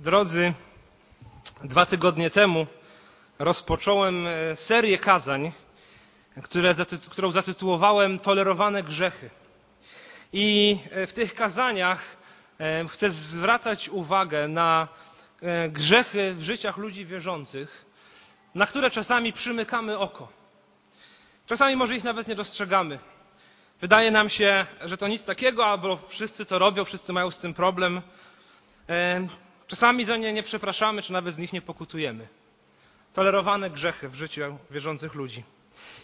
Drodzy, dwa tygodnie temu rozpocząłem e, serię kazań, które, którą zatytułowałem Tolerowane grzechy. I e, w tych kazaniach e, chcę zwracać uwagę na grzechy w życiach ludzi wierzących, na które czasami przymykamy oko. Czasami może ich nawet nie dostrzegamy. Wydaje nam się, że to nic takiego, albo wszyscy to robią, wszyscy mają z tym problem. Czasami za nie nie przepraszamy, czy nawet z nich nie pokutujemy. Tolerowane grzechy w życiu wierzących ludzi.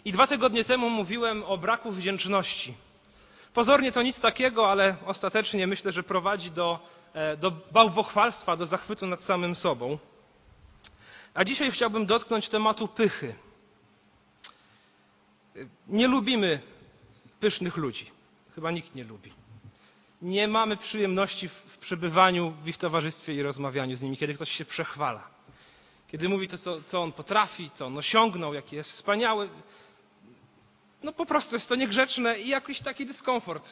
I dwa tygodnie temu mówiłem o braku wdzięczności. Pozornie to nic takiego, ale ostatecznie myślę, że prowadzi do, e, do bałwochwalstwa, do zachwytu nad samym sobą. A dzisiaj chciałbym dotknąć tematu pychy. Nie lubimy pysznych ludzi. Chyba nikt nie lubi nie mamy przyjemności w przebywaniu w ich towarzystwie i rozmawianiu z nimi, kiedy ktoś się przechwala. Kiedy mówi to, co, co on potrafi, co on osiągnął, jaki jest wspaniały. No po prostu jest to niegrzeczne i jakiś taki dyskomfort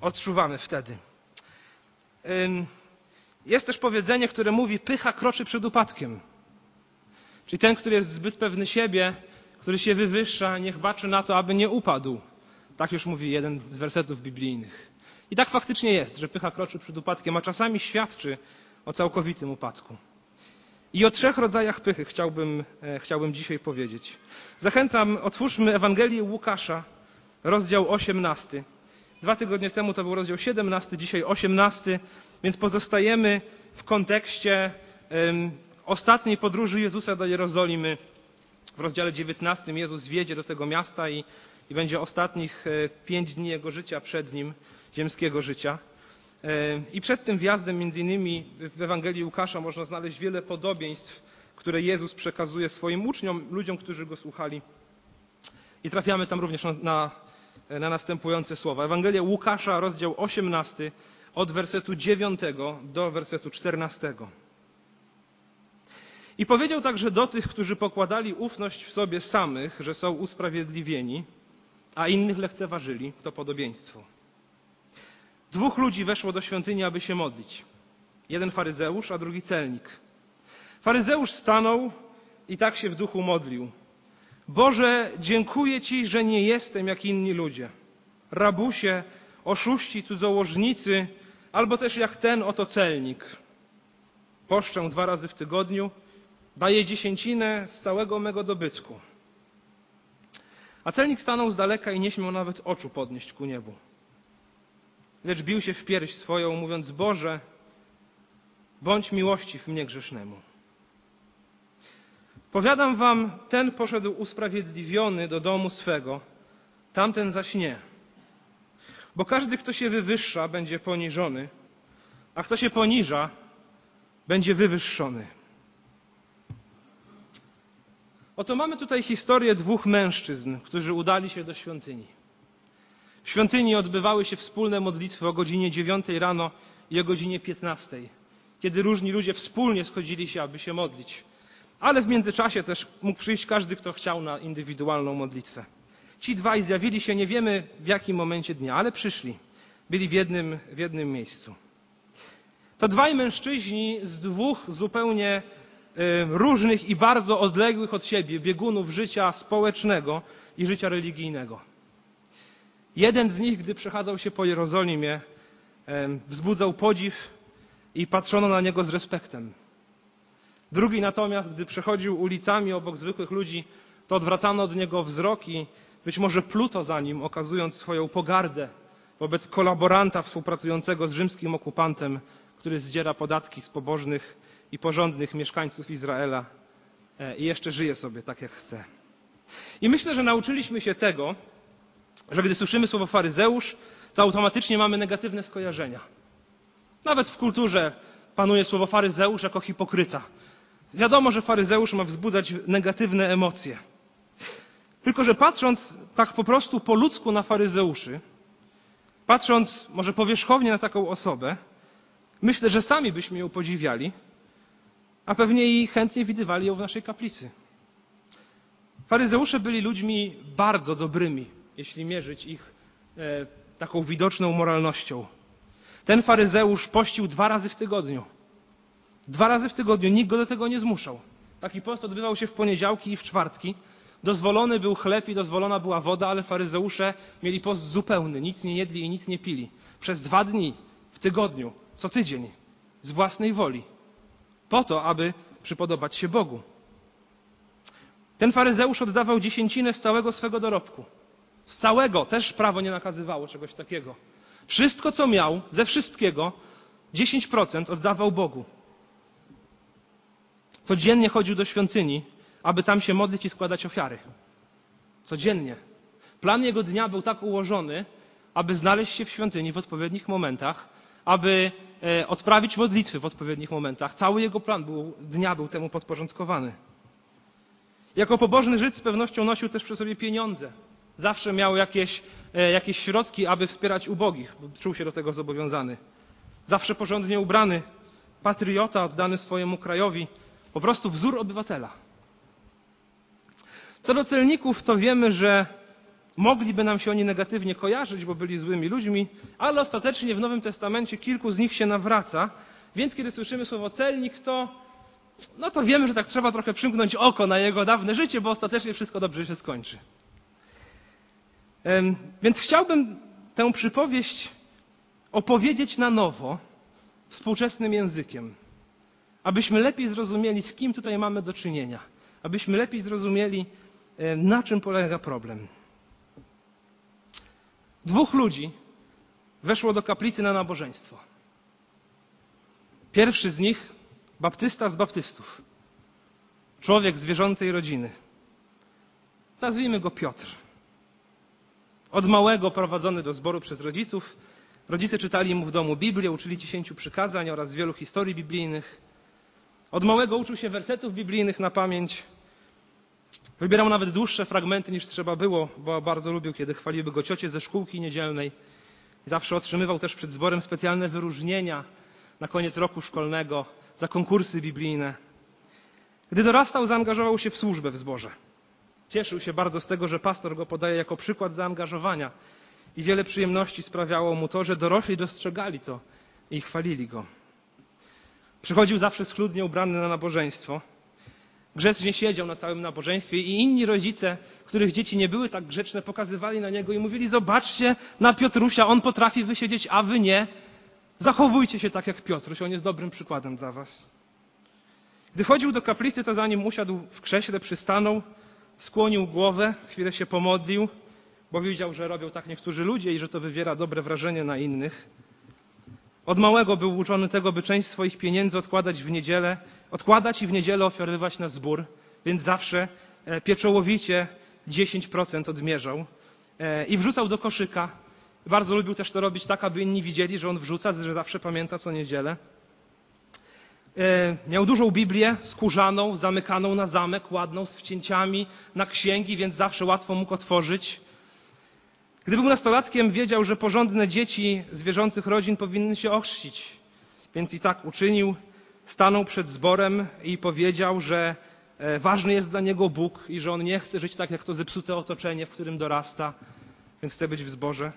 odczuwamy wtedy. Jest też powiedzenie, które mówi: pycha kroczy przed upadkiem. Czyli ten, który jest zbyt pewny siebie, który się wywyższa, niech baczy na to, aby nie upadł. Tak już mówi jeden z wersetów biblijnych. I tak faktycznie jest, że pycha kroczy przed upadkiem, a czasami świadczy o całkowitym upadku. I o trzech rodzajach pychy chciałbym, e, chciałbym dzisiaj powiedzieć. Zachęcam, otwórzmy Ewangelię Łukasza, rozdział 18. Dwa tygodnie temu to był rozdział 17, dzisiaj 18, więc pozostajemy w kontekście ostatniej podróży Jezusa do Jerozolimy. W rozdziale 19 Jezus wjedzie do tego miasta i, i będzie ostatnich e, pięć dni Jego życia przed Nim ziemskiego życia. E, I przed tym wjazdem, między innymi w Ewangelii Łukasza, można znaleźć wiele podobieństw, które Jezus przekazuje swoim uczniom, ludziom, którzy go słuchali. I trafiamy tam również na, na, na następujące słowa. Ewangelia Łukasza, rozdział 18, od wersetu 9 do wersetu 14. I powiedział także do tych, którzy pokładali ufność w sobie samych, że są usprawiedliwieni, a innych lekceważyli, to podobieństwo. Dwóch ludzi weszło do świątyni, aby się modlić. Jeden faryzeusz, a drugi celnik. Faryzeusz stanął i tak się w duchu modlił. Boże, dziękuję Ci, że nie jestem jak inni ludzie. Rabusie, oszuści, cudzołożnicy, albo też jak ten oto celnik. Poszczę dwa razy w tygodniu, daję dziesięcinę z całego mego dobytku. A celnik stanął z daleka i nie śmiał nawet oczu podnieść ku niebu lecz bił się w pierś swoją, mówiąc: Boże, bądź miłościw mnie grzesznemu. Powiadam wam, ten poszedł usprawiedliwiony do domu swego, tamten zaś nie. Bo każdy, kto się wywyższa, będzie poniżony, a kto się poniża, będzie wywyższony. Oto mamy tutaj historię dwóch mężczyzn, którzy udali się do świątyni. W świątyni odbywały się wspólne modlitwy o godzinie 9 rano i o godzinie 15, kiedy różni ludzie wspólnie schodzili się, aby się modlić. Ale w międzyczasie też mógł przyjść każdy, kto chciał na indywidualną modlitwę. Ci dwaj zjawili się, nie wiemy w jakim momencie dnia, ale przyszli. Byli w jednym, w jednym miejscu. To dwaj mężczyźni z dwóch zupełnie y, różnych i bardzo odległych od siebie biegunów życia społecznego i życia religijnego. Jeden z nich, gdy przechadzał się po Jerozolimie, wzbudzał podziw i patrzono na niego z respektem. Drugi natomiast, gdy przechodził ulicami obok zwykłych ludzi, to odwracano od niego wzrok i być może pluto za nim, okazując swoją pogardę wobec kolaboranta współpracującego z rzymskim okupantem, który zdziera podatki z pobożnych i porządnych mieszkańców Izraela e, i jeszcze żyje sobie tak, jak chce. I myślę, że nauczyliśmy się tego, że gdy słyszymy słowo faryzeusz, to automatycznie mamy negatywne skojarzenia. Nawet w kulturze panuje słowo faryzeusz jako hipokryta. Wiadomo, że faryzeusz ma wzbudzać negatywne emocje. Tylko, że patrząc tak po prostu po ludzku na faryzeuszy, patrząc może powierzchownie na taką osobę, myślę, że sami byśmy ją podziwiali, a pewnie i chętnie widywali ją w naszej kaplicy. Faryzeusze byli ludźmi bardzo dobrymi, jeśli mierzyć ich e, taką widoczną moralnością. Ten faryzeusz pościł dwa razy w tygodniu. Dwa razy w tygodniu nikt go do tego nie zmuszał. Taki post odbywał się w poniedziałki i w czwartki. Dozwolony był chleb i dozwolona była woda, ale faryzeusze mieli post zupełny, nic nie jedli i nic nie pili. Przez dwa dni w tygodniu, co tydzień, z własnej woli, po to, aby przypodobać się Bogu. Ten faryzeusz oddawał dziesięcinę z całego swego dorobku. Z całego, też prawo nie nakazywało czegoś takiego. Wszystko, co miał, ze wszystkiego, 10% oddawał Bogu. Codziennie chodził do świątyni, aby tam się modlić i składać ofiary. Codziennie. Plan jego dnia był tak ułożony, aby znaleźć się w świątyni w odpowiednich momentach, aby e, odprawić modlitwy w odpowiednich momentach. Cały jego plan był, dnia był temu podporządkowany. Jako pobożny Żyd z pewnością nosił też przy sobie pieniądze. Zawsze miał jakieś, e, jakieś środki, aby wspierać ubogich, bo czuł się do tego zobowiązany. Zawsze porządnie ubrany, patriota oddany swojemu krajowi, po prostu wzór obywatela. Co do celników, to wiemy, że mogliby nam się oni negatywnie kojarzyć, bo byli złymi ludźmi, ale ostatecznie w Nowym Testamencie kilku z nich się nawraca, więc kiedy słyszymy słowo celnik, to, no to wiemy, że tak trzeba trochę przymknąć oko na jego dawne życie, bo ostatecznie wszystko dobrze się skończy. Więc chciałbym tę przypowieść opowiedzieć na nowo współczesnym językiem, abyśmy lepiej zrozumieli, z kim tutaj mamy do czynienia, abyśmy lepiej zrozumieli, na czym polega problem. Dwóch ludzi weszło do kaplicy na nabożeństwo. Pierwszy z nich, baptysta z baptystów, człowiek z wierzącej rodziny. Nazwijmy go Piotr. Od małego prowadzony do zboru przez rodziców. Rodzice czytali mu w domu Biblię, uczyli dziesięciu przykazań oraz wielu historii biblijnych. Od małego uczył się wersetów biblijnych na pamięć. Wybierał nawet dłuższe fragmenty niż trzeba było, bo bardzo lubił, kiedy chwaliły go ciocie ze szkółki niedzielnej. Zawsze otrzymywał też przed zborem specjalne wyróżnienia na koniec roku szkolnego za konkursy biblijne. Gdy dorastał, zaangażował się w służbę w zborze. Cieszył się bardzo z tego, że pastor go podaje jako przykład zaangażowania i wiele przyjemności sprawiało mu to, że dorośli dostrzegali to i chwalili go. Przychodził zawsze schludnie ubrany na nabożeństwo. Grzecznie siedział na całym nabożeństwie i inni rodzice, których dzieci nie były tak grzeczne, pokazywali na niego i mówili: Zobaczcie na Piotrusia, on potrafi wysiedzieć, a wy nie. Zachowujcie się tak jak Piotruś, on jest dobrym przykładem dla was. Gdy chodził do kaplicy, to zanim usiadł w krześle, przystanął, skłonił głowę, chwilę się pomodlił, bo widział, że robią tak niektórzy ludzie i że to wywiera dobre wrażenie na innych. Od małego był uczony tego, by część swoich pieniędzy odkładać w niedzielę, odkładać i w niedzielę ofiarowywać na zbór, więc zawsze e, pieczołowicie 10% odmierzał e, i wrzucał do koszyka. Bardzo lubił też to robić tak, aby inni widzieli, że on wrzuca, że zawsze pamięta co niedzielę. E, miał dużą Biblię skórzaną, zamykaną na zamek, ładną, z wcięciami, na księgi, więc zawsze łatwo mógł otworzyć. Gdy był nastolatkiem, wiedział, że porządne dzieci z wierzących rodzin powinny się ochrzcić. Więc i tak uczynił, stanął przed zborem i powiedział, że e, ważny jest dla niego Bóg i że on nie chce żyć tak jak to zepsute otoczenie, w którym dorasta, więc chce być w zborze.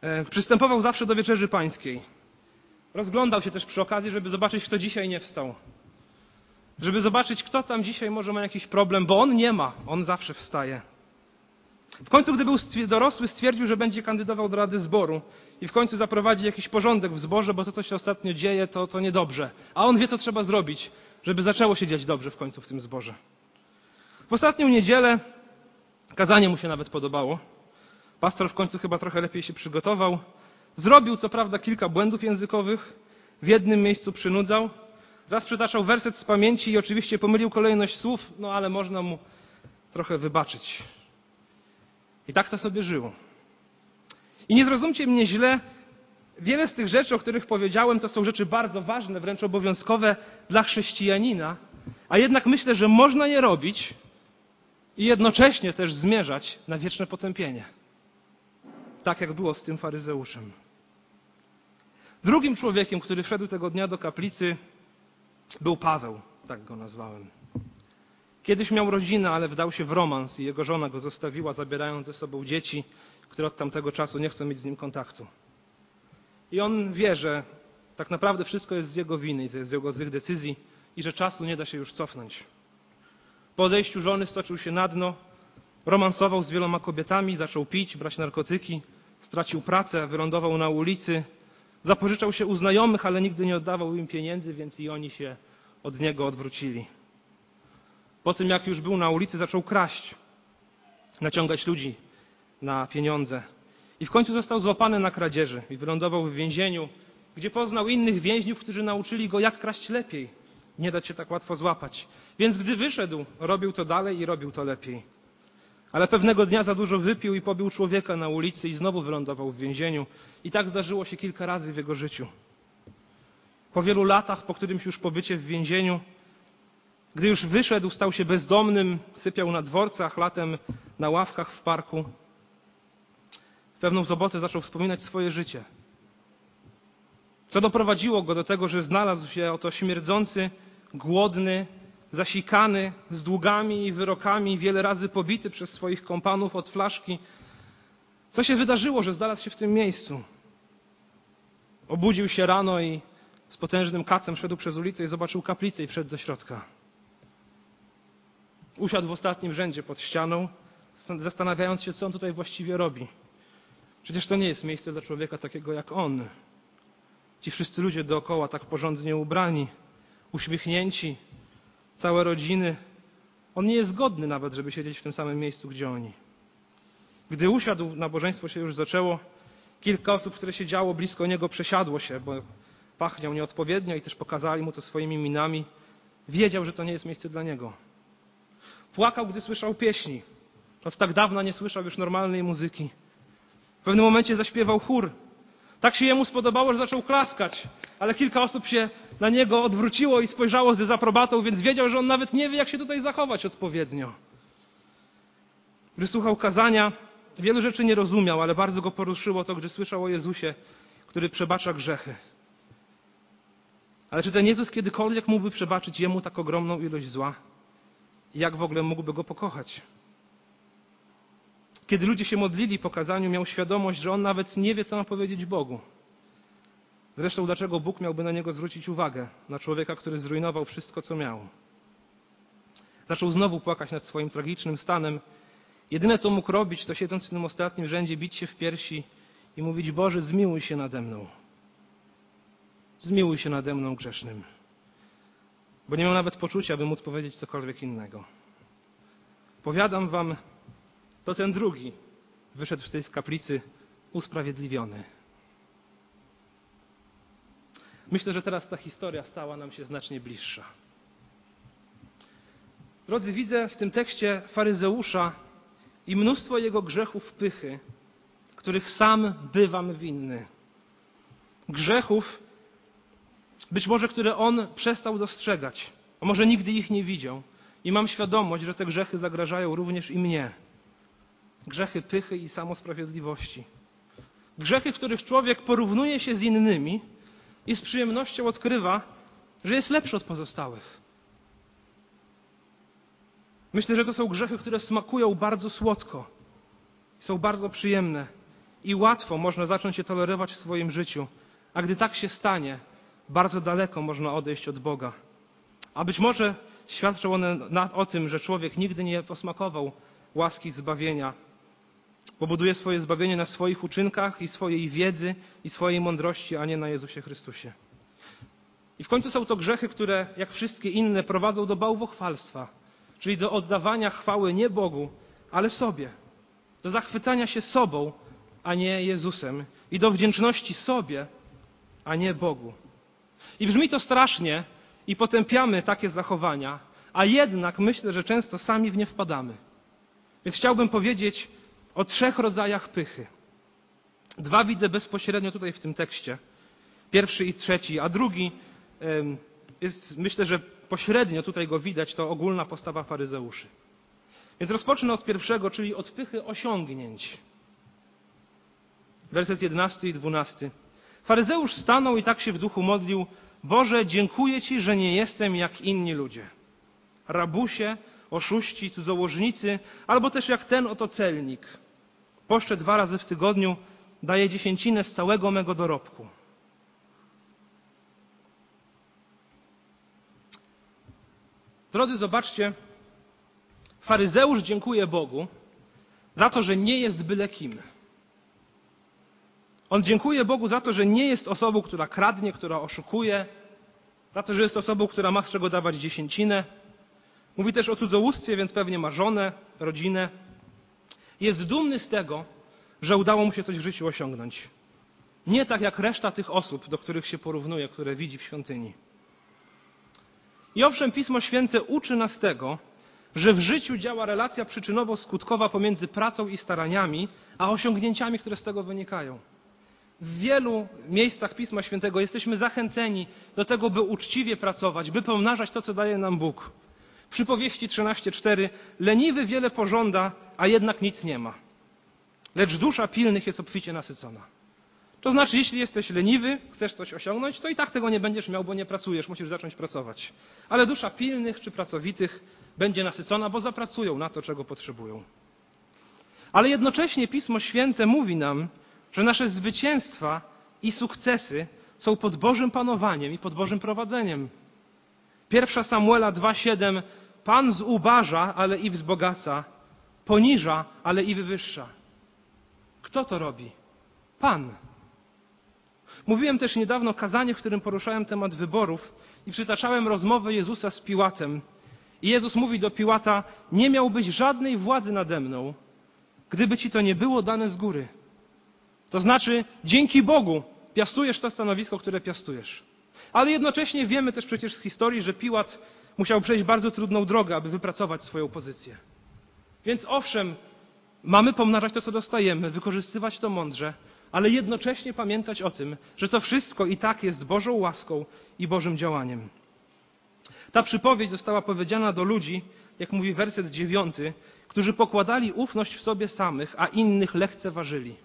E, przystępował zawsze do wieczerzy pańskiej. Rozglądał się też przy okazji, żeby zobaczyć, kto dzisiaj nie wstał. Żeby zobaczyć, kto tam dzisiaj może ma jakiś problem, bo on nie ma, on zawsze wstaje. W końcu, gdy był dorosły, stwierdził, że będzie kandydował do Rady Zboru i w końcu zaprowadzi jakiś porządek w zborze, bo to, co się ostatnio dzieje, to, to niedobrze. A on wie, co trzeba zrobić, żeby zaczęło się dziać dobrze w końcu w tym zborze. W ostatnią niedzielę kazanie mu się nawet podobało. Pastor w końcu chyba trochę lepiej się przygotował. Zrobił co prawda kilka błędów językowych, w jednym miejscu przynudzał, raz przytaczał werset z pamięci i oczywiście pomylił kolejność słów, no ale można mu trochę wybaczyć. I tak to sobie żyło. I nie zrozumcie mnie źle, wiele z tych rzeczy, o których powiedziałem, to są rzeczy bardzo ważne, wręcz obowiązkowe dla chrześcijanina, a jednak myślę, że można je robić i jednocześnie też zmierzać na wieczne potępienie. Tak jak było z tym faryzeuszem. Drugim człowiekiem, który wszedł tego dnia do kaplicy, był Paweł, tak go nazwałem. Kiedyś miał rodzinę, ale wdał się w romans i jego żona go zostawiła, zabierając ze sobą dzieci, które od tamtego czasu nie chcą mieć z nim kontaktu. I on wie, że tak naprawdę wszystko jest z jego winy, z jego złych decyzji i że czasu nie da się już cofnąć. Po odejściu żony stoczył się na dno, romansował z wieloma kobietami, zaczął pić, brać narkotyki, stracił pracę, wylądował na ulicy, zapożyczał się u znajomych, ale nigdy nie oddawał im pieniędzy, więc i oni się od niego odwrócili. Po tym, jak już był na ulicy, zaczął kraść, naciągać ludzi na pieniądze. I w końcu został złapany na kradzieży i wylądował w więzieniu, gdzie poznał innych więźniów, którzy nauczyli go, jak kraść lepiej. Nie dać się tak łatwo złapać. Więc gdy wyszedł, robił to dalej i robił to lepiej. Ale pewnego dnia za dużo wypił i pobił człowieka na ulicy i znowu wylądował w więzieniu. I tak zdarzyło się kilka razy w jego życiu. Po wielu latach, po którymś już pobycie w więzieniu, gdy już wyszedł, stał się bezdomnym, sypiał na dworcach, latem na ławkach w parku. W pewną sobotę zaczął wspominać swoje życie. Co doprowadziło go do tego, że znalazł się oto śmierdzący, głodny, zasikany, z długami i wyrokami, wiele razy pobity przez swoich kompanów od flaszki. Co się wydarzyło, że znalazł się w tym miejscu? Obudził się rano i z potężnym kacem szedł przez ulicę i zobaczył kaplicę i wszedł do środka. Usiadł w ostatnim rzędzie pod ścianą, zastanawiając się, co on tutaj właściwie robi. Przecież to nie jest miejsce dla człowieka takiego jak on. Ci wszyscy ludzie dookoła tak porządnie ubrani, uśmiechnięci, całe rodziny. On nie jest godny nawet, żeby siedzieć w tym samym miejscu, gdzie oni. Gdy usiadł, nabożeństwo się już zaczęło, kilka osób, które siedziało blisko niego, przesiadło się, bo pachniał nieodpowiednio i też pokazali mu to swoimi minami. Wiedział, że to nie jest miejsce dla niego. Płakał, gdy słyszał pieśni. Od tak dawna nie słyszał już normalnej muzyki. W pewnym momencie zaśpiewał chór. Tak się jemu spodobało, że zaczął klaskać, ale kilka osób się na niego odwróciło i spojrzało z dezaprobatą, więc wiedział, że on nawet nie wie, jak się tutaj zachować odpowiednio. Gdy słuchał kazania, wielu rzeczy nie rozumiał, ale bardzo go poruszyło to, gdy słyszał o Jezusie, który przebacza grzechy. Ale czy ten Jezus kiedykolwiek mógłby przebaczyć jemu tak ogromną ilość zła? I jak w ogóle mógłby go pokochać? Kiedy ludzie się modlili po kazaniu, miał świadomość, że on nawet nie wie, co ma powiedzieć Bogu. Zresztą, dlaczego Bóg miałby na niego zwrócić uwagę? Na człowieka, który zrujnował wszystko, co miał. Zaczął znowu płakać nad swoim tragicznym stanem. Jedyne, co mógł robić, to siedząc w tym ostatnim rzędzie, bić się w piersi i mówić: Boże, zmiłuj się nade mną. Zmiłuj się nade mną grzesznym. Bo nie miał nawet poczucia, by móc powiedzieć cokolwiek innego. Powiadam wam, to ten drugi wyszedł z tej kaplicy usprawiedliwiony. Myślę, że teraz ta historia stała nam się znacznie bliższa. Drodzy, widzę w tym tekście faryzeusza i mnóstwo jego grzechów pychy, których sam bywam winny. Grzechów, być może które on przestał dostrzegać, a może nigdy ich nie widział. I mam świadomość, że te grzechy zagrażają również i mnie. Grzechy pychy i samosprawiedliwości. Grzechy, w których człowiek porównuje się z innymi i z przyjemnością odkrywa, że jest lepszy od pozostałych. Myślę, że to są grzechy, które smakują bardzo słodko, są bardzo przyjemne i łatwo można zacząć je tolerować w swoim życiu, a gdy tak się stanie, bardzo daleko można odejść od Boga. A być może świadczą one o tym, że człowiek nigdy nie posmakował łaski zbawienia, bo buduje swoje zbawienie na swoich uczynkach i swojej wiedzy i swojej mądrości, a nie na Jezusie Chrystusie. I w końcu są to grzechy, które, jak wszystkie inne, prowadzą do bałwochwalstwa, czyli do oddawania chwały nie Bogu, ale sobie, do zachwycania się sobą, a nie Jezusem, i do wdzięczności sobie, a nie Bogu. I brzmi to strasznie i potępiamy takie zachowania, a jednak myślę, że często sami w nie wpadamy. Więc chciałbym powiedzieć, o trzech rodzajach pychy. Dwa widzę bezpośrednio tutaj w tym tekście. Pierwszy i trzeci, a drugi jest, myślę, że pośrednio tutaj go widać, to ogólna postawa faryzeuszy. Więc rozpocznę od pierwszego, czyli od pychy osiągnięć. Werset 11 i 12. Faryzeusz stanął i tak się w duchu modlił: Boże, dziękuję Ci, że nie jestem jak inni ludzie. Rabusie, oszuści, cudzołożnicy, albo też jak ten oto celnik. Poszczę dwa razy w tygodniu, daję dziesięcinę z całego mego dorobku. Drodzy, zobaczcie, faryzeusz dziękuje Bogu za to, że nie jest byle kim. On dziękuje Bogu za to, że nie jest osobą, która kradnie, która oszukuje, za to, że jest osobą, która ma z czego dawać dziesięcinę, Mówi też o cudzołóstwie, więc pewnie ma żonę, rodzinę. Jest dumny z tego, że udało mu się coś w życiu osiągnąć. Nie tak jak reszta tych osób, do których się porównuje, które widzi w świątyni. I owszem, Pismo Święte uczy nas tego, że w życiu działa relacja przyczynowo-skutkowa pomiędzy pracą i staraniami, a osiągnięciami, które z tego wynikają. W wielu miejscach Pisma Świętego jesteśmy zachęceni do tego, by uczciwie pracować, by pomnażać to, co daje nam Bóg. Przypowieści 13:4 leniwy wiele pożąda, a jednak nic nie ma. Lecz dusza pilnych jest obficie nasycona. To znaczy, jeśli jesteś leniwy, chcesz coś osiągnąć, to i tak tego nie będziesz miał, bo nie pracujesz, musisz zacząć pracować. Ale dusza pilnych czy pracowitych będzie nasycona, bo zapracują na to, czego potrzebują. Ale jednocześnie Pismo Święte mówi nam, że nasze zwycięstwa i sukcesy są pod Bożym panowaniem i pod Bożym prowadzeniem. Pierwsza Samuela 2:7 Pan zubaża, ale i wzbogaca, poniża, ale i wywyższa. Kto to robi? Pan. Mówiłem też niedawno kazanie, w którym poruszałem temat wyborów i przytaczałem rozmowę Jezusa z Piłatem. I Jezus mówi do Piłata: Nie miałbyś żadnej władzy nade mną, gdyby ci to nie było dane z góry. To znaczy, dzięki Bogu piastujesz to stanowisko, które piastujesz. Ale jednocześnie wiemy też przecież z historii, że Piłat musiał przejść bardzo trudną drogę, aby wypracować swoją pozycję. Więc owszem, mamy pomnażać to, co dostajemy, wykorzystywać to mądrze, ale jednocześnie pamiętać o tym, że to wszystko i tak jest Bożą łaską i Bożym działaniem. Ta przypowiedź została powiedziana do ludzi, jak mówi werset dziewiąty, którzy pokładali ufność w sobie samych, a innych lekceważyli.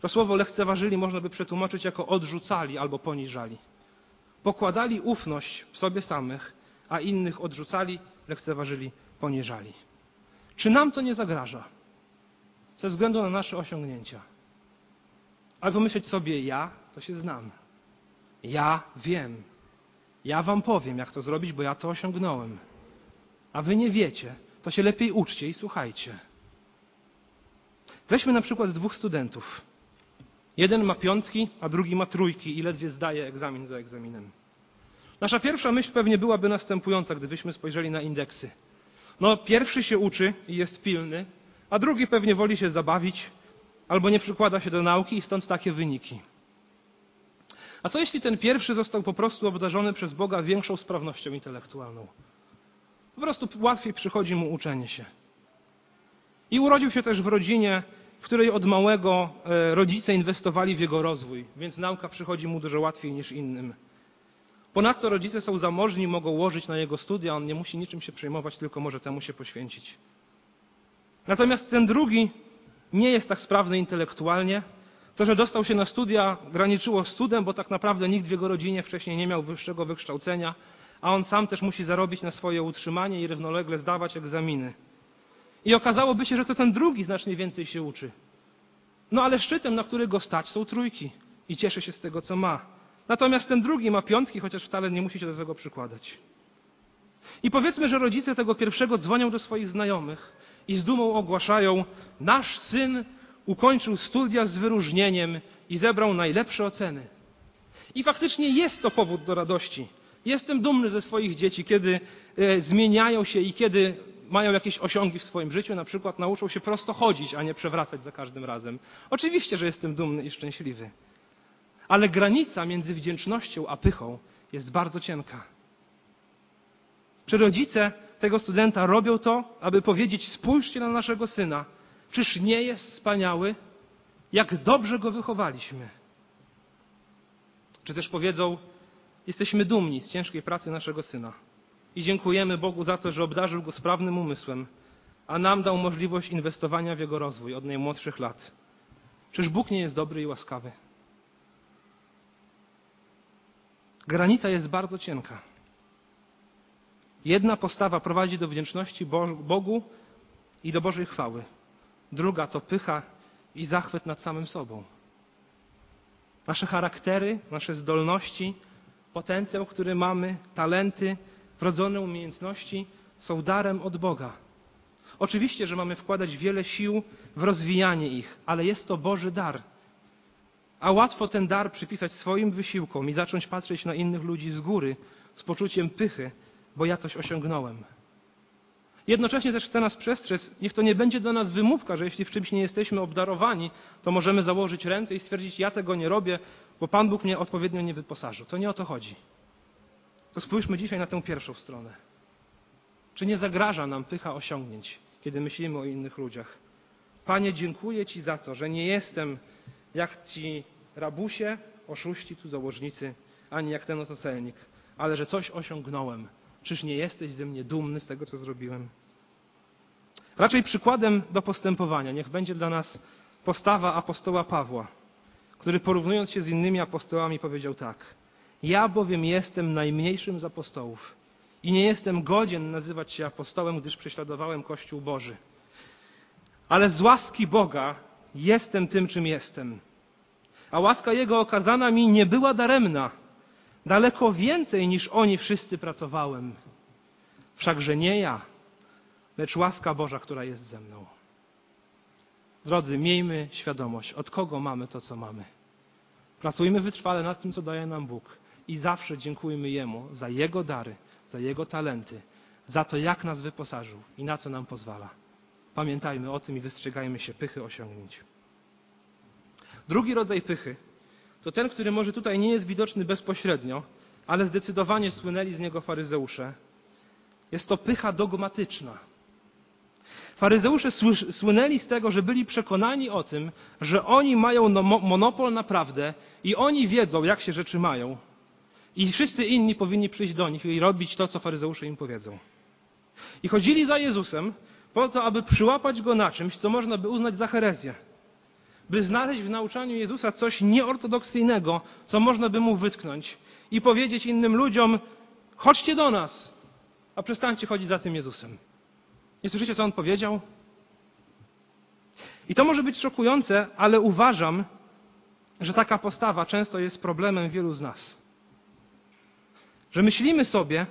To słowo lekceważyli można by przetłumaczyć jako odrzucali albo poniżali. Pokładali ufność w sobie samych, a innych odrzucali, lekceważyli, poniżali. Czy nam to nie zagraża? Ze względu na nasze osiągnięcia. Ale pomyśleć sobie, ja to się znam. Ja wiem. Ja wam powiem, jak to zrobić, bo ja to osiągnąłem. A wy nie wiecie, to się lepiej uczcie i słuchajcie. Weźmy na przykład dwóch studentów. Jeden ma piątki, a drugi ma trójki i ledwie zdaje egzamin za egzaminem. Nasza pierwsza myśl pewnie byłaby następująca, gdybyśmy spojrzeli na indeksy. No, pierwszy się uczy i jest pilny, a drugi pewnie woli się zabawić albo nie przykłada się do nauki i stąd takie wyniki. A co jeśli ten pierwszy został po prostu obdarzony przez Boga większą sprawnością intelektualną? Po prostu łatwiej przychodzi mu uczenie się. I urodził się też w rodzinie, w której od małego e, rodzice inwestowali w jego rozwój, więc nauka przychodzi mu dużo łatwiej niż innym. Ponadto rodzice są zamożni, mogą łożyć na jego studia, on nie musi niczym się przejmować, tylko może temu się poświęcić. Natomiast ten drugi nie jest tak sprawny intelektualnie. To, że dostał się na studia, graniczyło z cudem, bo tak naprawdę nikt w jego rodzinie wcześniej nie miał wyższego wykształcenia, a on sam też musi zarobić na swoje utrzymanie i równolegle zdawać egzaminy. I okazałoby się, że to ten drugi znacznie więcej się uczy. No ale szczytem, na który go stać, są trójki i cieszy się z tego, co ma. Natomiast ten drugi ma piątki, chociaż wcale nie musi się do tego przykładać. I powiedzmy, że rodzice tego pierwszego dzwonią do swoich znajomych i z dumą ogłaszają: Nasz syn ukończył studia z wyróżnieniem i zebrał najlepsze oceny. I faktycznie jest to powód do radości. Jestem dumny ze swoich dzieci, kiedy e, zmieniają się i kiedy mają jakieś osiągi w swoim życiu, na przykład nauczą się prosto chodzić, a nie przewracać za każdym razem. Oczywiście, że jestem dumny i szczęśliwy. Ale granica między wdzięcznością a pychą jest bardzo cienka. Czy rodzice tego studenta robią to, aby powiedzieć: Spójrzcie na naszego syna, czyż nie jest wspaniały? Jak dobrze go wychowaliśmy. Czy też powiedzą: Jesteśmy dumni z ciężkiej pracy naszego syna i dziękujemy Bogu za to, że obdarzył go sprawnym umysłem, a nam dał możliwość inwestowania w jego rozwój od najmłodszych lat. Czyż Bóg nie jest dobry i łaskawy? Granica jest bardzo cienka. Jedna postawa prowadzi do wdzięczności Bogu i do Bożej chwały. Druga to pycha i zachwyt nad samym sobą. Nasze charaktery, nasze zdolności, potencjał, który mamy, talenty, wrodzone umiejętności są darem od Boga. Oczywiście, że mamy wkładać wiele sił w rozwijanie ich, ale jest to Boży dar. A łatwo ten dar przypisać swoim wysiłkom i zacząć patrzeć na innych ludzi z góry z poczuciem pychy, bo ja coś osiągnąłem. Jednocześnie też chcę nas przestrzec, niech to nie będzie dla nas wymówka, że jeśli w czymś nie jesteśmy obdarowani, to możemy założyć ręce i stwierdzić, ja tego nie robię, bo Pan Bóg mnie odpowiednio nie wyposażył. To nie o to chodzi. To spójrzmy dzisiaj na tę pierwszą stronę. Czy nie zagraża nam pycha osiągnięć, kiedy myślimy o innych ludziach? Panie, dziękuję Ci za to, że nie jestem jak ci rabusie, oszuści, cudzołożnicy, ani jak ten oto celnik, ale że coś osiągnąłem. Czyż nie jesteś ze mnie dumny z tego, co zrobiłem? Raczej przykładem do postępowania niech będzie dla nas postawa apostoła Pawła, który porównując się z innymi apostołami powiedział tak: Ja bowiem jestem najmniejszym z apostołów i nie jestem godzien nazywać się apostołem, gdyż prześladowałem Kościół Boży. Ale z łaski Boga jestem tym, czym jestem. A łaska Jego okazana mi nie była daremna. Daleko więcej niż oni wszyscy pracowałem. Wszakże nie ja, lecz łaska Boża, która jest ze mną. Drodzy, miejmy świadomość, od kogo mamy to, co mamy. Pracujmy wytrwale nad tym, co daje nam Bóg i zawsze dziękujmy Jemu za Jego dary, za Jego talenty, za to, jak nas wyposażył i na co nam pozwala. Pamiętajmy o tym i wystrzegajmy się pychy osiągnięć. Drugi rodzaj pychy to ten, który może tutaj nie jest widoczny bezpośrednio, ale zdecydowanie słynęli z niego faryzeusze. Jest to pycha dogmatyczna. Faryzeusze słynęli z tego, że byli przekonani o tym, że oni mają no, monopol na prawdę i oni wiedzą, jak się rzeczy mają. I wszyscy inni powinni przyjść do nich i robić to, co faryzeusze im powiedzą. I chodzili za Jezusem po to, aby przyłapać go na czymś, co można by uznać za herezję by znaleźć w nauczaniu Jezusa coś nieortodoksyjnego, co można by mu wytknąć i powiedzieć innym ludziom: chodźcie do nas, a przestańcie chodzić za tym Jezusem. Nie słyszycie, co on powiedział? I to może być szokujące, ale uważam, że taka postawa często jest problemem wielu z nas. Że myślimy sobie,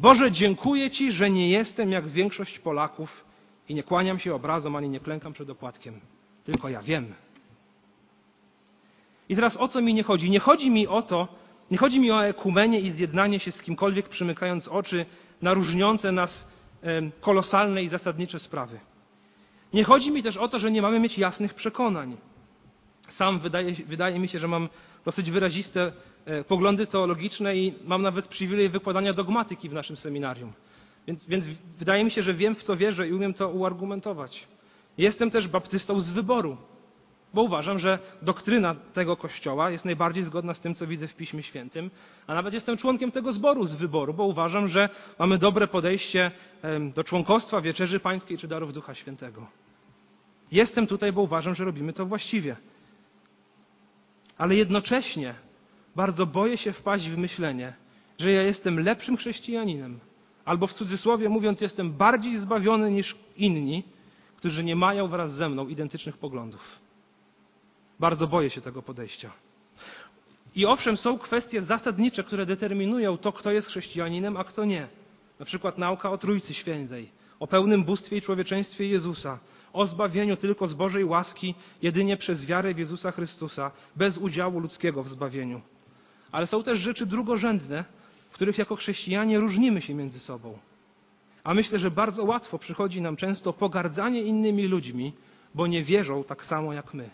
Boże, dziękuję Ci, że nie jestem jak większość Polaków i nie kłaniam się obrazom ani nie klękam przed opłatkiem tylko ja wiem. I teraz o co mi nie chodzi? Nie chodzi mi o to, nie chodzi mi o ekumenię i zjednanie się z kimkolwiek, przymykając oczy na różniące nas kolosalne i zasadnicze sprawy. Nie chodzi mi też o to, że nie mamy mieć jasnych przekonań. Sam wydaje, wydaje mi się, że mam dosyć wyraziste poglądy teologiczne i mam nawet przywilej wykładania dogmatyki w naszym seminarium. Więc, więc wydaje mi się, że wiem, w co wierzę i umiem to uargumentować. Jestem też baptystą z wyboru, bo uważam, że doktryna tego kościoła jest najbardziej zgodna z tym, co widzę w Piśmie Świętym, a nawet jestem członkiem tego zboru z wyboru, bo uważam, że mamy dobre podejście do członkostwa, wieczerzy pańskiej czy darów Ducha Świętego. Jestem tutaj, bo uważam, że robimy to właściwie. Ale jednocześnie bardzo boję się wpaść w myślenie, że ja jestem lepszym chrześcijaninem, albo w cudzysłowie mówiąc, jestem bardziej zbawiony niż inni, którzy nie mają wraz ze mną identycznych poglądów. Bardzo boję się tego podejścia. I owszem, są kwestie zasadnicze, które determinują to, kto jest chrześcijaninem, a kto nie. Na przykład nauka o Trójcy Świętej, o pełnym bóstwie i człowieczeństwie Jezusa, o zbawieniu tylko z Bożej łaski, jedynie przez wiarę w Jezusa Chrystusa, bez udziału ludzkiego w zbawieniu. Ale są też rzeczy drugorzędne, w których jako chrześcijanie różnimy się między sobą. A myślę, że bardzo łatwo przychodzi nam często pogardzanie innymi ludźmi, bo nie wierzą tak samo jak my.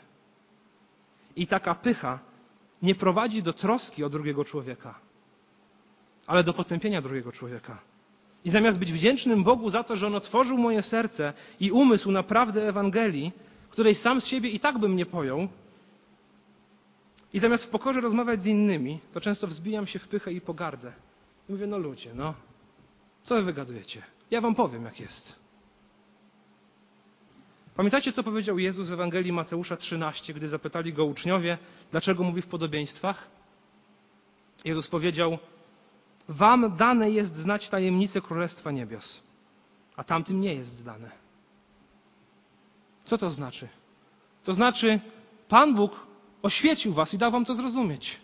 I taka pycha nie prowadzi do troski o drugiego człowieka, ale do potępienia drugiego człowieka. I zamiast być wdzięcznym Bogu za to, że On otworzył moje serce i umysł na prawdę Ewangelii, której sam z siebie i tak bym nie pojął, i zamiast w pokorze rozmawiać z innymi, to często wzbijam się w pychę i pogardę. I mówię, no ludzie, no, co wy wygadujecie? Ja wam powiem, jak jest. Pamiętacie, co powiedział Jezus w Ewangelii Mateusza 13, gdy zapytali go uczniowie, dlaczego mówi w podobieństwach? Jezus powiedział: Wam dane jest znać tajemnicę Królestwa Niebios, a tamtym nie jest zdane. Co to znaczy? To znaczy, Pan Bóg oświecił was i dał wam to zrozumieć.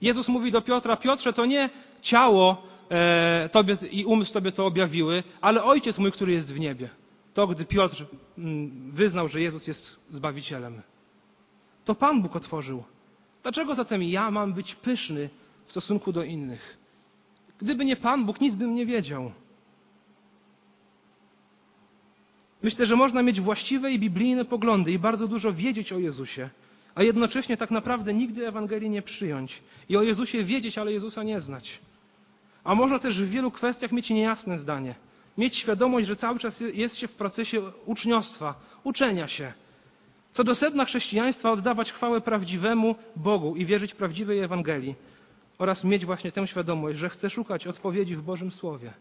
Jezus mówi do Piotra: Piotrze, to nie ciało e, tobie, i umysł Tobie to objawiły, ale Ojciec mój, który jest w niebie. To, gdy Piotr mm, wyznał, że Jezus jest Zbawicielem. To Pan Bóg otworzył. Dlaczego zatem ja mam być pyszny w stosunku do innych? Gdyby nie Pan Bóg, nic bym nie wiedział. Myślę, że można mieć właściwe i biblijne poglądy i bardzo dużo wiedzieć o Jezusie, a jednocześnie tak naprawdę nigdy Ewangelii nie przyjąć i o Jezusie wiedzieć, ale Jezusa nie znać. A można też w wielu kwestiach mieć niejasne zdanie. Mieć świadomość, że cały czas jest się w procesie uczniostwa, uczenia się. Co do sedna chrześcijaństwa, oddawać chwałę prawdziwemu Bogu i wierzyć prawdziwej Ewangelii oraz mieć właśnie tę świadomość, że chce szukać odpowiedzi w Bożym Słowie.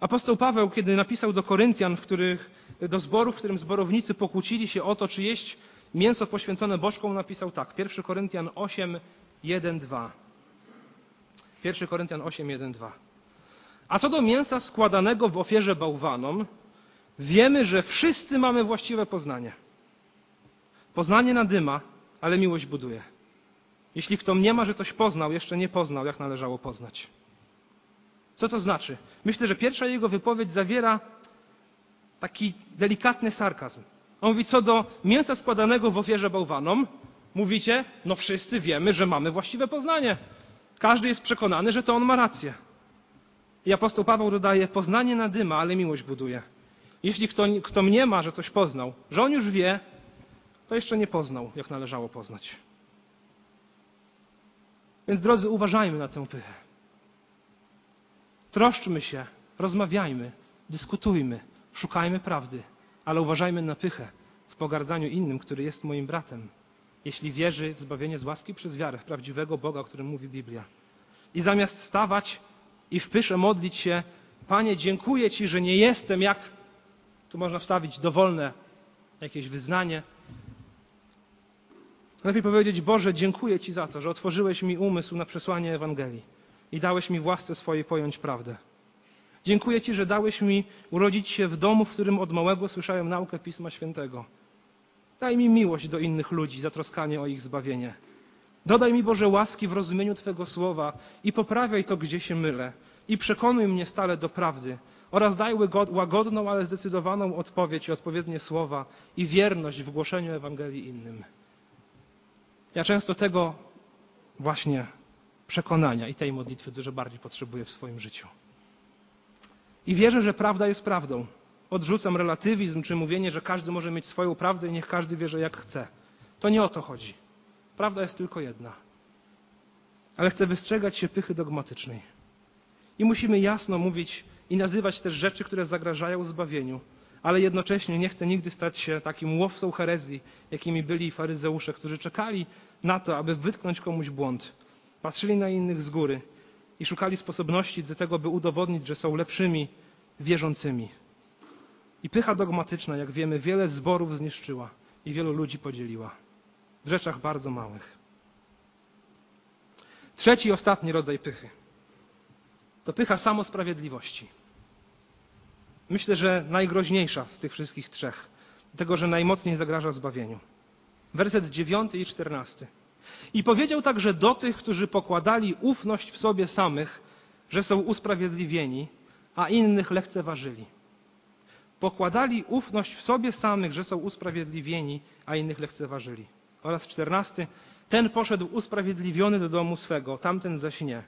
Apostoł Paweł, kiedy napisał do Koryntian, w których, do zboru, w którym zborownicy pokłócili się o to, czy jeść mięso poświęcone bożkom, napisał tak. 1 Koryntian 8, 1, 2. 1 Koryntian 8, 1, 2. A co do mięsa składanego w ofierze bałwanom, wiemy, że wszyscy mamy właściwe poznanie. Poznanie nadyma, ale miłość buduje. Jeśli kto nie ma, że coś poznał, jeszcze nie poznał, jak należało poznać. Co to znaczy? Myślę, że pierwsza jego wypowiedź zawiera taki delikatny sarkazm. On mówi, co do mięsa składanego w ofierze bałwanom, mówicie, no wszyscy wiemy, że mamy właściwe poznanie. Każdy jest przekonany, że to on ma rację. I apostoł Paweł dodaje, poznanie nadyma, ale miłość buduje. Jeśli kto, kto mnie ma, że coś poznał, że on już wie, to jeszcze nie poznał, jak należało poznać. Więc drodzy, uważajmy na tę pychę. Troszczmy się, rozmawiajmy, dyskutujmy, szukajmy prawdy, ale uważajmy na pychę w pogardzaniu innym, który jest moim bratem, jeśli wierzy w zbawienie z łaski przez wiarę w prawdziwego Boga, o którym mówi Biblia. I zamiast stawać i w pysze modlić się, Panie, dziękuję Ci, że nie jestem jak, tu można wstawić dowolne jakieś wyznanie. Lepiej powiedzieć, Boże, dziękuję Ci za to, że otworzyłeś mi umysł na przesłanie Ewangelii i dałeś mi w łasce swojej pojąć prawdę. Dziękuję Ci, że dałeś mi urodzić się w domu, w którym od małego słyszałem naukę Pisma Świętego. Daj mi miłość do innych ludzi, zatroskanie o ich zbawienie. Dodaj mi Boże łaski w rozumieniu Twego słowa i poprawiaj to, gdzie się mylę. I przekonuj mnie stale do prawdy oraz daj łagodną, ale zdecydowaną odpowiedź i odpowiednie słowa i wierność w głoszeniu Ewangelii innym. Ja często tego właśnie przekonania i tej modlitwy dużo bardziej potrzebuję w swoim życiu. I wierzę, że prawda jest prawdą. Odrzucam relatywizm czy mówienie, że każdy może mieć swoją prawdę i niech każdy wierzy jak chce. To nie o to chodzi. Prawda jest tylko jedna. Ale chcę wystrzegać się pychy dogmatycznej. I musimy jasno mówić i nazywać też rzeczy, które zagrażają zbawieniu, ale jednocześnie nie chcę nigdy stać się takim łowcą herezji, jakimi byli faryzeusze, którzy czekali na to, aby wytknąć komuś błąd. Patrzyli na innych z góry i szukali sposobności do tego, by udowodnić, że są lepszymi wierzącymi. I pycha dogmatyczna, jak wiemy, wiele zborów zniszczyła i wielu ludzi podzieliła w rzeczach bardzo małych. Trzeci ostatni rodzaj pychy to pycha samosprawiedliwości. Myślę, że najgroźniejsza z tych wszystkich trzech, dlatego że najmocniej zagraża zbawieniu. Werset 9 i 14. I powiedział także do tych, którzy pokładali ufność w sobie samych, że są usprawiedliwieni, a innych lekceważyli. Pokładali ufność w sobie samych, że są usprawiedliwieni, a innych lekceważyli. Oraz czternasty. Ten poszedł usprawiedliwiony do domu swego, tamten zaś nie.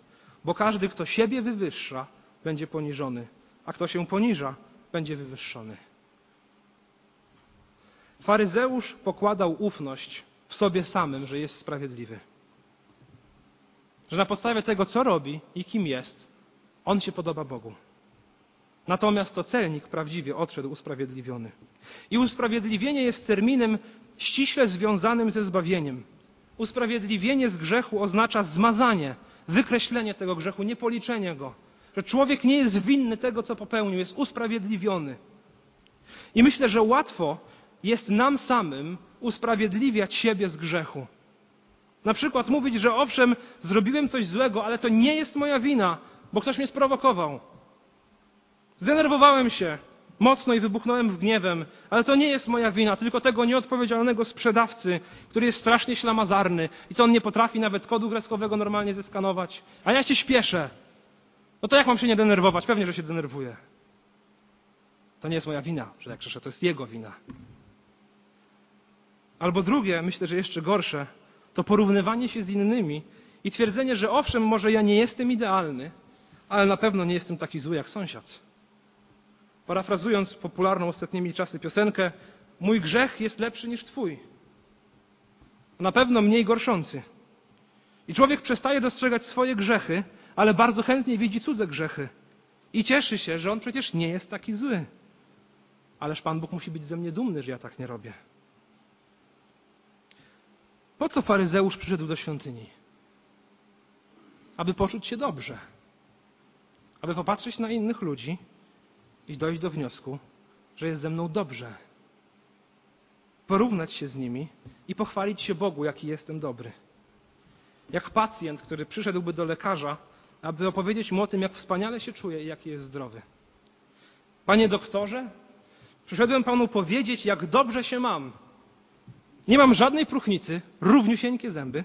Bo każdy, kto siebie wywyższa, będzie poniżony, a kto się poniża, będzie wywyższony. Faryzeusz pokładał ufność w sobie samym, że jest sprawiedliwy. Że na podstawie tego, co robi i kim jest, on się podoba Bogu. Natomiast to celnik prawdziwie odszedł usprawiedliwiony. I usprawiedliwienie jest terminem ściśle związanym ze zbawieniem. Usprawiedliwienie z grzechu oznacza zmazanie, wykreślenie tego grzechu, niepoliczenie go. Że człowiek nie jest winny tego, co popełnił, jest usprawiedliwiony. I myślę, że łatwo jest nam samym usprawiedliwiać siebie z grzechu. Na przykład mówić, że owszem, zrobiłem coś złego, ale to nie jest moja wina, bo ktoś mnie sprowokował. Zdenerwowałem się mocno i wybuchnąłem w gniewem, ale to nie jest moja wina, tylko tego nieodpowiedzialnego sprzedawcy, który jest strasznie ślamazarny i co on nie potrafi nawet kodu kreskowego normalnie zeskanować. A ja się śpieszę. No to jak mam się nie denerwować? Pewnie, że się denerwuję. To nie jest moja wina, że jak grzeszę, to jest jego wina. Albo drugie, myślę, że jeszcze gorsze, to porównywanie się z innymi i twierdzenie, że owszem, może ja nie jestem idealny, ale na pewno nie jestem taki zły jak sąsiad. Parafrazując popularną ostatnimi czasy piosenkę, mój grzech jest lepszy niż twój. Na pewno mniej gorszący. I człowiek przestaje dostrzegać swoje grzechy, ale bardzo chętnie widzi cudze grzechy. I cieszy się, że on przecież nie jest taki zły. Ależ Pan Bóg musi być ze mnie dumny, że ja tak nie robię. Po co faryzeusz przyszedł do świątyni? Aby poczuć się dobrze. Aby popatrzeć na innych ludzi i dojść do wniosku, że jest ze mną dobrze. Porównać się z nimi i pochwalić się Bogu, jaki jestem dobry. Jak pacjent, który przyszedłby do lekarza, aby opowiedzieć mu o tym, jak wspaniale się czuje i jaki jest zdrowy. Panie doktorze, przyszedłem panu powiedzieć, jak dobrze się mam. Nie mam żadnej próchnicy, równiusieńkie zęby,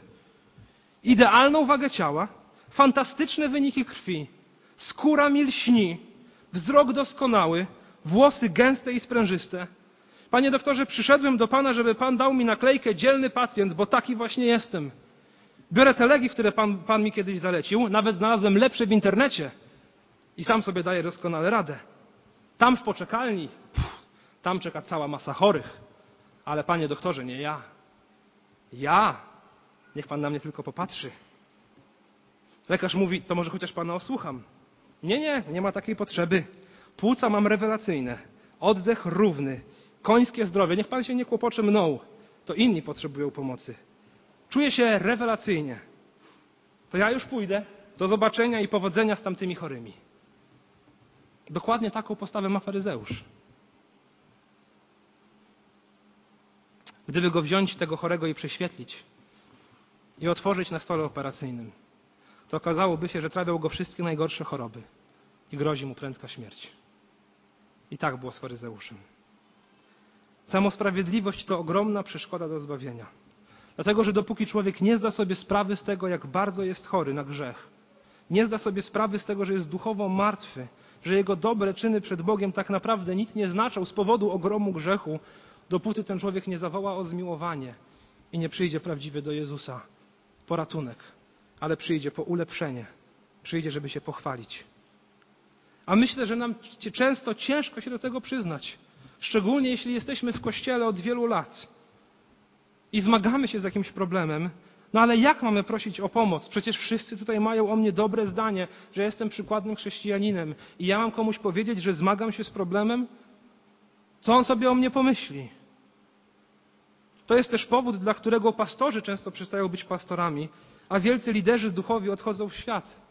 idealną wagę ciała, fantastyczne wyniki krwi, skóra mi lśni, wzrok doskonały, włosy gęste i sprężyste. Panie doktorze, przyszedłem do pana, żeby pan dał mi naklejkę dzielny pacjent, bo taki właśnie jestem. Biorę te leki, które pan, pan mi kiedyś zalecił, nawet znalazłem lepsze w internecie i sam sobie daję doskonale radę. Tam w poczekalni, pff, tam czeka cała masa chorych. Ale panie doktorze, nie ja. Ja. Niech pan na mnie tylko popatrzy. Lekarz mówi, to może chociaż pana osłucham. Nie, nie, nie ma takiej potrzeby. Płuca mam rewelacyjne. Oddech równy. Końskie zdrowie. Niech pan się nie kłopocze mną. To inni potrzebują pomocy. Czuję się rewelacyjnie. To ja już pójdę. Do zobaczenia i powodzenia z tamtymi chorymi. Dokładnie taką postawę ma faryzeusz. Gdyby go wziąć, tego chorego i prześwietlić i otworzyć na stole operacyjnym, to okazałoby się, że trawią go wszystkie najgorsze choroby i grozi mu prędka śmierć. I tak było z faryzeuszem. Samosprawiedliwość to ogromna przeszkoda do zbawienia. Dlatego, że dopóki człowiek nie zda sobie sprawy z tego, jak bardzo jest chory na grzech, nie zda sobie sprawy z tego, że jest duchowo martwy, że jego dobre czyny przed Bogiem tak naprawdę nic nie znaczą z powodu ogromu grzechu, dopóty ten człowiek nie zawoła o zmiłowanie i nie przyjdzie prawdziwie do Jezusa po ratunek, ale przyjdzie po ulepszenie, przyjdzie, żeby się pochwalić. A myślę, że nam często ciężko się do tego przyznać, szczególnie jeśli jesteśmy w kościele od wielu lat i zmagamy się z jakimś problemem, no ale jak mamy prosić o pomoc? Przecież wszyscy tutaj mają o mnie dobre zdanie, że jestem przykładnym chrześcijaninem i ja mam komuś powiedzieć, że zmagam się z problemem? Co on sobie o mnie pomyśli? To jest też powód, dla którego pastorzy często przestają być pastorami, a wielcy liderzy duchowi odchodzą w świat,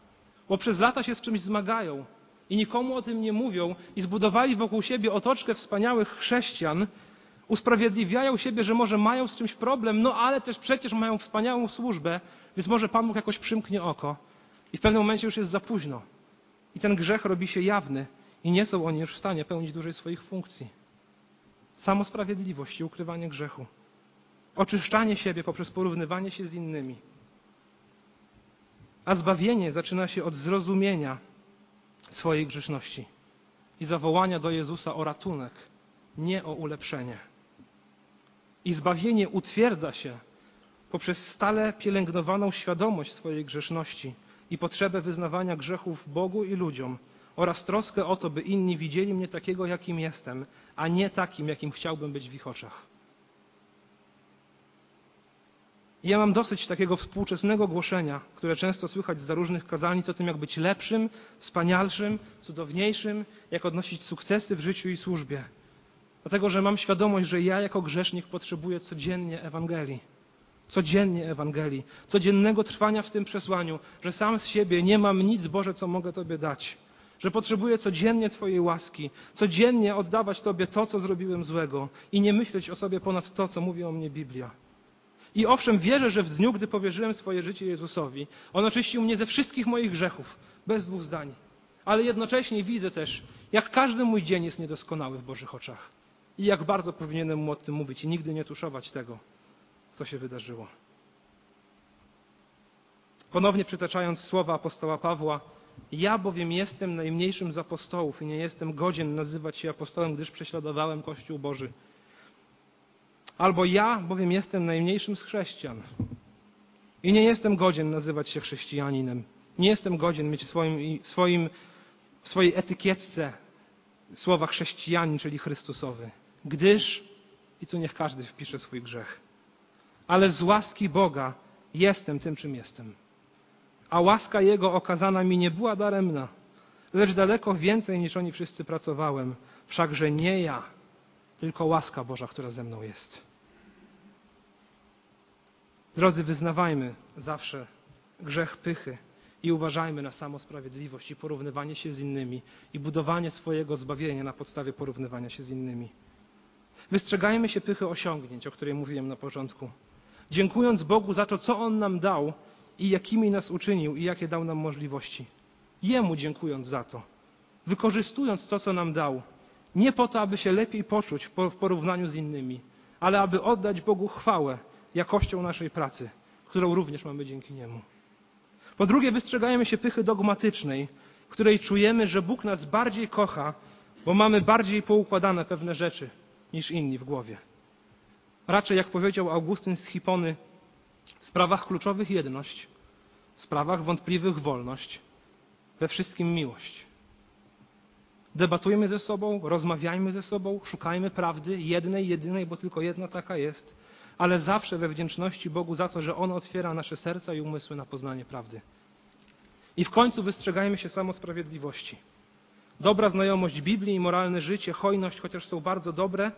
bo przez lata się z czymś zmagają i nikomu o tym nie mówią i zbudowali wokół siebie otoczkę wspaniałych chrześcijan, usprawiedliwiają siebie, że może mają z czymś problem, no ale też przecież mają wspaniałą służbę, więc może Pan Bóg jakoś przymknie oko. I w pewnym momencie już jest za późno. I ten grzech robi się jawny i nie są oni już w stanie pełnić dłużej swoich funkcji. Samosprawiedliwość i ukrywanie grzechu. Oczyszczanie siebie poprzez porównywanie się z innymi. A zbawienie zaczyna się od zrozumienia swojej grzeszności i zawołania do Jezusa o ratunek, nie o ulepszenie. I zbawienie utwierdza się poprzez stale pielęgnowaną świadomość swojej grzeszności i potrzebę wyznawania grzechów Bogu i ludziom oraz troskę o to, by inni widzieli mnie takiego, jakim jestem, a nie takim, jakim chciałbym być w ich oczach. I ja mam dosyć takiego współczesnego głoszenia, które często słychać z różnych kazalnic o tym, jak być lepszym, wspanialszym, cudowniejszym, jak odnosić sukcesy w życiu i służbie. Dlatego, że mam świadomość, że ja jako grzesznik potrzebuję codziennie Ewangelii. Codziennie Ewangelii. Codziennego trwania w tym przesłaniu, że sam z siebie nie mam nic, Boże, co mogę Tobie dać. Że potrzebuję codziennie Twojej łaski. Codziennie oddawać Tobie to, co zrobiłem złego. I nie myśleć o sobie ponad to, co mówi o mnie Biblia. I owszem, wierzę, że w dniu, gdy powierzyłem swoje życie Jezusowi, On oczyścił mnie ze wszystkich moich grzechów, bez dwóch zdań. Ale jednocześnie widzę też, jak każdy mój dzień jest niedoskonały w Bożych oczach. I jak bardzo powinienem mu o tym mówić i nigdy nie tuszować tego, co się wydarzyło. Ponownie przytaczając słowa apostoła Pawła, Ja bowiem jestem najmniejszym z apostołów i nie jestem godzien nazywać się apostołem, gdyż prześladowałem Kościół Boży. Albo ja bowiem jestem najmniejszym z chrześcijan i nie jestem godzien nazywać się chrześcijaninem. Nie jestem godzien mieć w, swoim, swoim, w swojej etykietce słowa chrześcijanin, czyli Chrystusowy. Gdyż, i tu niech każdy wpisze swój grzech, ale z łaski Boga jestem tym, czym jestem. A łaska Jego okazana mi nie była daremna, lecz daleko więcej niż oni wszyscy pracowałem. Wszakże nie ja, tylko łaska Boża, która ze mną jest. Drodzy, wyznawajmy zawsze grzech pychy i uważajmy na samosprawiedliwość i porównywanie się z innymi i budowanie swojego zbawienia na podstawie porównywania się z innymi. Wystrzegajmy się pychy osiągnięć, o której mówiłem na początku. Dziękując Bogu za to, co On nam dał i jakimi nas uczynił i jakie dał nam możliwości. Jemu dziękując za to. Wykorzystując to, co nam dał. Nie po to, aby się lepiej poczuć w porównaniu z innymi, ale aby oddać Bogu chwałę jakością naszej pracy, którą również mamy dzięki Niemu. Po drugie, wystrzegajmy się pychy dogmatycznej, w której czujemy, że Bóg nas bardziej kocha, bo mamy bardziej poukładane pewne rzeczy niż inni w głowie. Raczej, jak powiedział Augustyn z Hipony, w sprawach kluczowych jedność, w sprawach wątpliwych wolność, we wszystkim miłość. Debatujmy ze sobą, rozmawiajmy ze sobą, szukajmy prawdy, jednej, jedynej, bo tylko jedna taka jest, ale zawsze we wdzięczności Bogu za to, że On otwiera nasze serca i umysły na poznanie prawdy. I w końcu wystrzegajmy się samosprawiedliwości. Dobra znajomość Biblii i moralne życie, hojność, chociaż są bardzo dobre,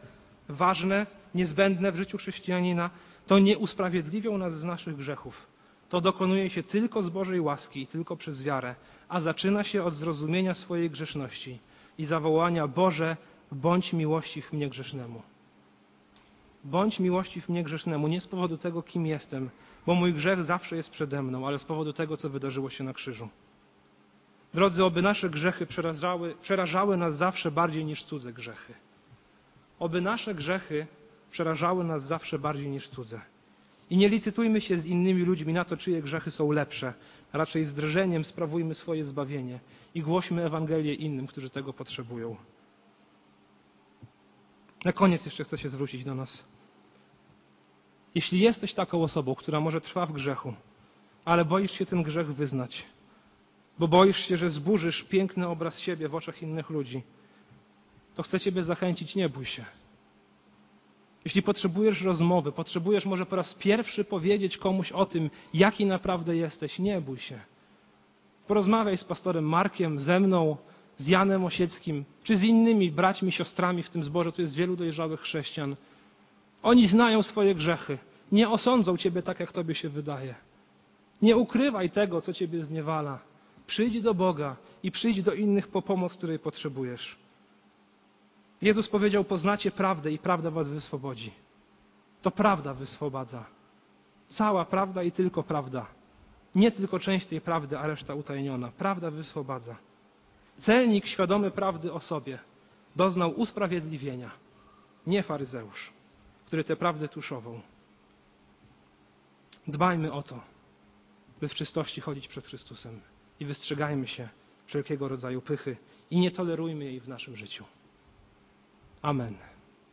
ważne, niezbędne w życiu chrześcijanina, to nie usprawiedliwią nas z naszych grzechów. To dokonuje się tylko z Bożej łaski i tylko przez wiarę, a zaczyna się od zrozumienia swojej grzeszności i zawołania Boże, bądź miłości w mnie grzesznemu. Bądź miłości w mnie grzesznemu, nie z powodu tego, kim jestem, bo mój grzech zawsze jest przede mną, ale z powodu tego, co wydarzyło się na krzyżu. Drodzy, oby nasze grzechy przerażały, przerażały nas zawsze bardziej niż cudze grzechy. Oby nasze grzechy przerażały nas zawsze bardziej niż cudze. I nie licytujmy się z innymi ludźmi na to, czyje grzechy są lepsze. Raczej z drżeniem sprawujmy swoje zbawienie i głośmy Ewangelię innym, którzy tego potrzebują. Na koniec jeszcze chcę się zwrócić do nas. Jeśli jesteś taką osobą, która może trwa w grzechu, ale boisz się ten grzech wyznać, bo boisz się, że zburzysz piękny obraz siebie w oczach innych ludzi, to chcę Ciebie zachęcić, nie bój się. Jeśli potrzebujesz rozmowy, potrzebujesz może po raz pierwszy powiedzieć komuś o tym, jaki naprawdę jesteś, nie bój się. Porozmawiaj z pastorem Markiem, ze mną, z Janem Osieckim, czy z innymi braćmi, siostrami w tym zborze. Tu jest wielu dojrzałych chrześcijan. Oni znają swoje grzechy. Nie osądzą Ciebie tak, jak Tobie się wydaje. Nie ukrywaj tego, co Ciebie zniewala. Przyjdź do Boga i przyjdź do innych po pomoc, której potrzebujesz. Jezus powiedział: Poznacie prawdę i prawda Was wyswobodzi. To prawda wyswobadza. Cała prawda i tylko prawda. Nie tylko część tej prawdy, a reszta utajniona. Prawda wyswobadza. Celnik świadomy prawdy o sobie doznał usprawiedliwienia, nie faryzeusz, który tę prawdę tuszował. Dbajmy o to, by w czystości chodzić przed Chrystusem i wystrzegajmy się wszelkiego rodzaju pychy i nie tolerujmy jej w naszym życiu. Amen.